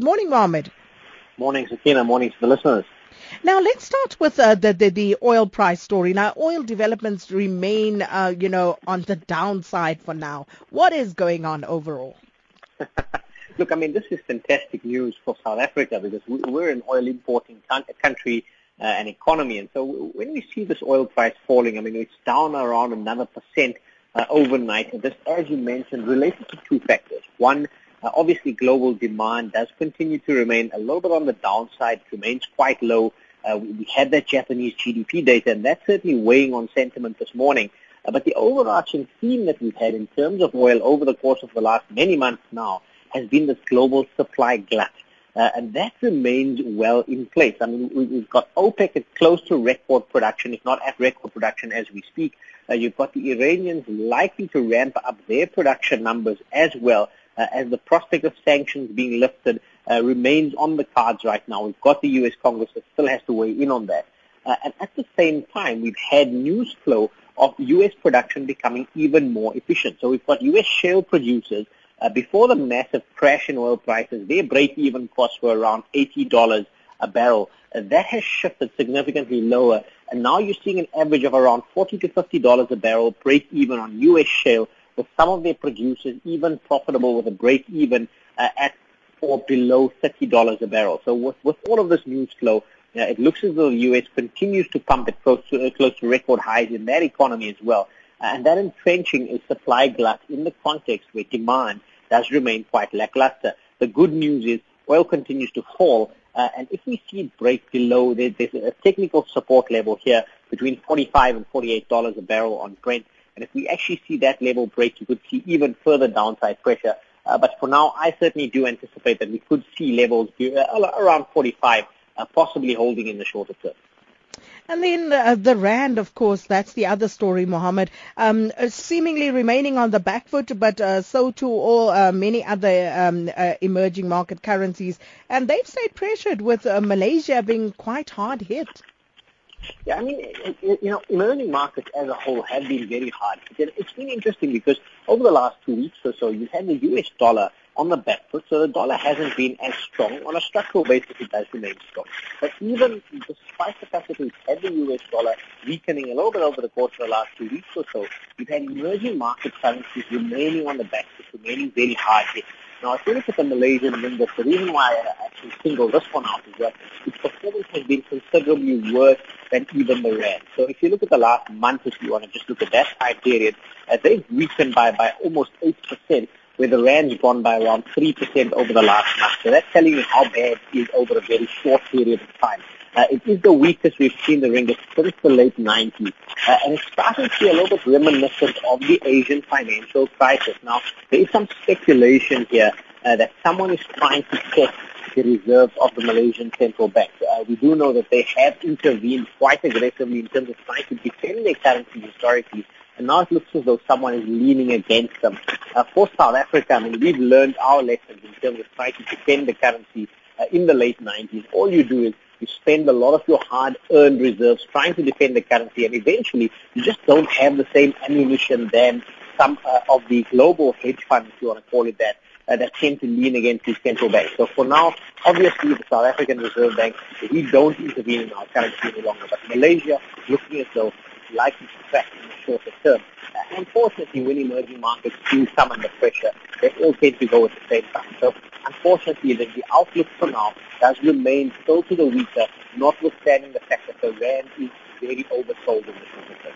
Good morning, Mohammed. Morning, Sakina. Morning to the listeners. Now let's start with uh, the, the, the oil price story. Now oil developments remain, uh, you know, on the downside for now. What is going on overall? Look, I mean, this is fantastic news for South Africa because we're an oil importing country uh, and economy, and so when we see this oil price falling, I mean, it's down around another percent uh, overnight. And this, as you mentioned, related to two factors. One, uh, obviously, global demand does continue to remain a little bit on the downside. Remains quite low. Uh, we, had that Japanese GDP data, and that's certainly weighing on sentiment this morning. Uh, but the overarching theme that we've had in terms of oil over the course of the last many months now has been this global supply glut. Uh, and that remains well in place. I mean, we've got OPEC at close to record production, if not at record production as we speak. Uh, you've got the Iranians likely to ramp up their production numbers as well as the prospect of sanctions being lifted uh, remains on the cards right now. We've got the U.S. Congress that still has to weigh in on that. Uh, and at the same time, we've had news flow of U.S. production becoming even more efficient. So we've got U.S. shale producers uh, before the massive crash in oil prices, their break-even costs were around $80 a barrel. Uh, that has shifted significantly lower, and now you're seeing an average of around 40 to $50 a barrel break-even on U.S. shale, with some of their producers even profitable with a break-even uh, at or below $30 a barrel. So with, with all of this news flow, uh, it looks as though the U.S. continues to pump it close to, uh, close to record highs in that economy as well. Uh, and that entrenching is supply glut in the context where demand does remain quite lackluster. The good news is oil continues to fall, uh, and if we see it break below, there, there's a technical support level here between 45 and 48 dollars a barrel on Brent. And if we actually see that level break, you could see even further downside pressure. Uh, but for now, I certainly do anticipate that we could see levels uh, around 45, uh, possibly holding in the shorter term. And then uh, the rand, of course, that's the other story, Mohammed. Um, uh, seemingly remaining on the back foot, but uh, so too all uh, many other um, uh, emerging market currencies, and they've stayed pressured with Malaysia being quite hard hit. Yeah, I mean, you know, emerging markets as a whole have been very hard. It's been interesting because over the last two weeks or so, you've had the U.S. dollar on the back foot, so the dollar hasn't been as strong. On a structural basis, it does remain strong. But even despite the fact that we've had the US dollar weakening a little bit over the course of the last two weeks or so, we've had emerging market currencies remaining on the back foot, remaining very hard hit. Now, if you look at the Malaysian ringgit, the reason why I actually single this one out is that its performance has been considerably worse than even the rand. So if you look at the last month, if you want to just look at that time period, uh, they've weakened by, by almost 8% where the rand's gone by around 3% over the last month. So that's telling you how bad it is over a very short period of time. Uh, it is the weakest we've seen the ringgit since the late 90s. Uh, and it's starting to be a little bit reminiscent of the Asian financial crisis. Now, there is some speculation here uh, that someone is trying to test the reserves of the Malaysian central bank. Uh, we do know that they have intervened quite aggressively in terms of trying to defend their currency historically and now it looks as though someone is leaning against them. Uh, for South Africa, I mean, we've learned our lessons in terms of trying to defend the currency uh, in the late 90s. All you do is you spend a lot of your hard-earned reserves trying to defend the currency, and eventually you just don't have the same ammunition than some uh, of the global hedge funds, if you want to call it that, uh, that tend to lean against the central bank. So for now, obviously the South African Reserve Bank, we don't intervene in our currency any longer. But Malaysia looking as though likely to crack in the shorter term. Uh, unfortunately, when emerging markets do come under pressure, they all tend to go at the same time. So unfortunately, the, the outlook for now does remain still to the weaker, notwithstanding the fact that the rand is very oversold in the shorter term.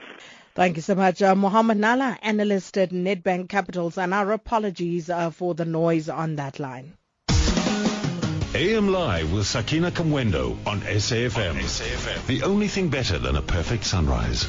Thank you so much. Uh, Mohammed Nalla, analyst at Nedbank Capitals, and our apologies uh, for the noise on that line. AM Live with Sakina Kamwendo on SAFM. on SAFM. The only thing better than a perfect sunrise.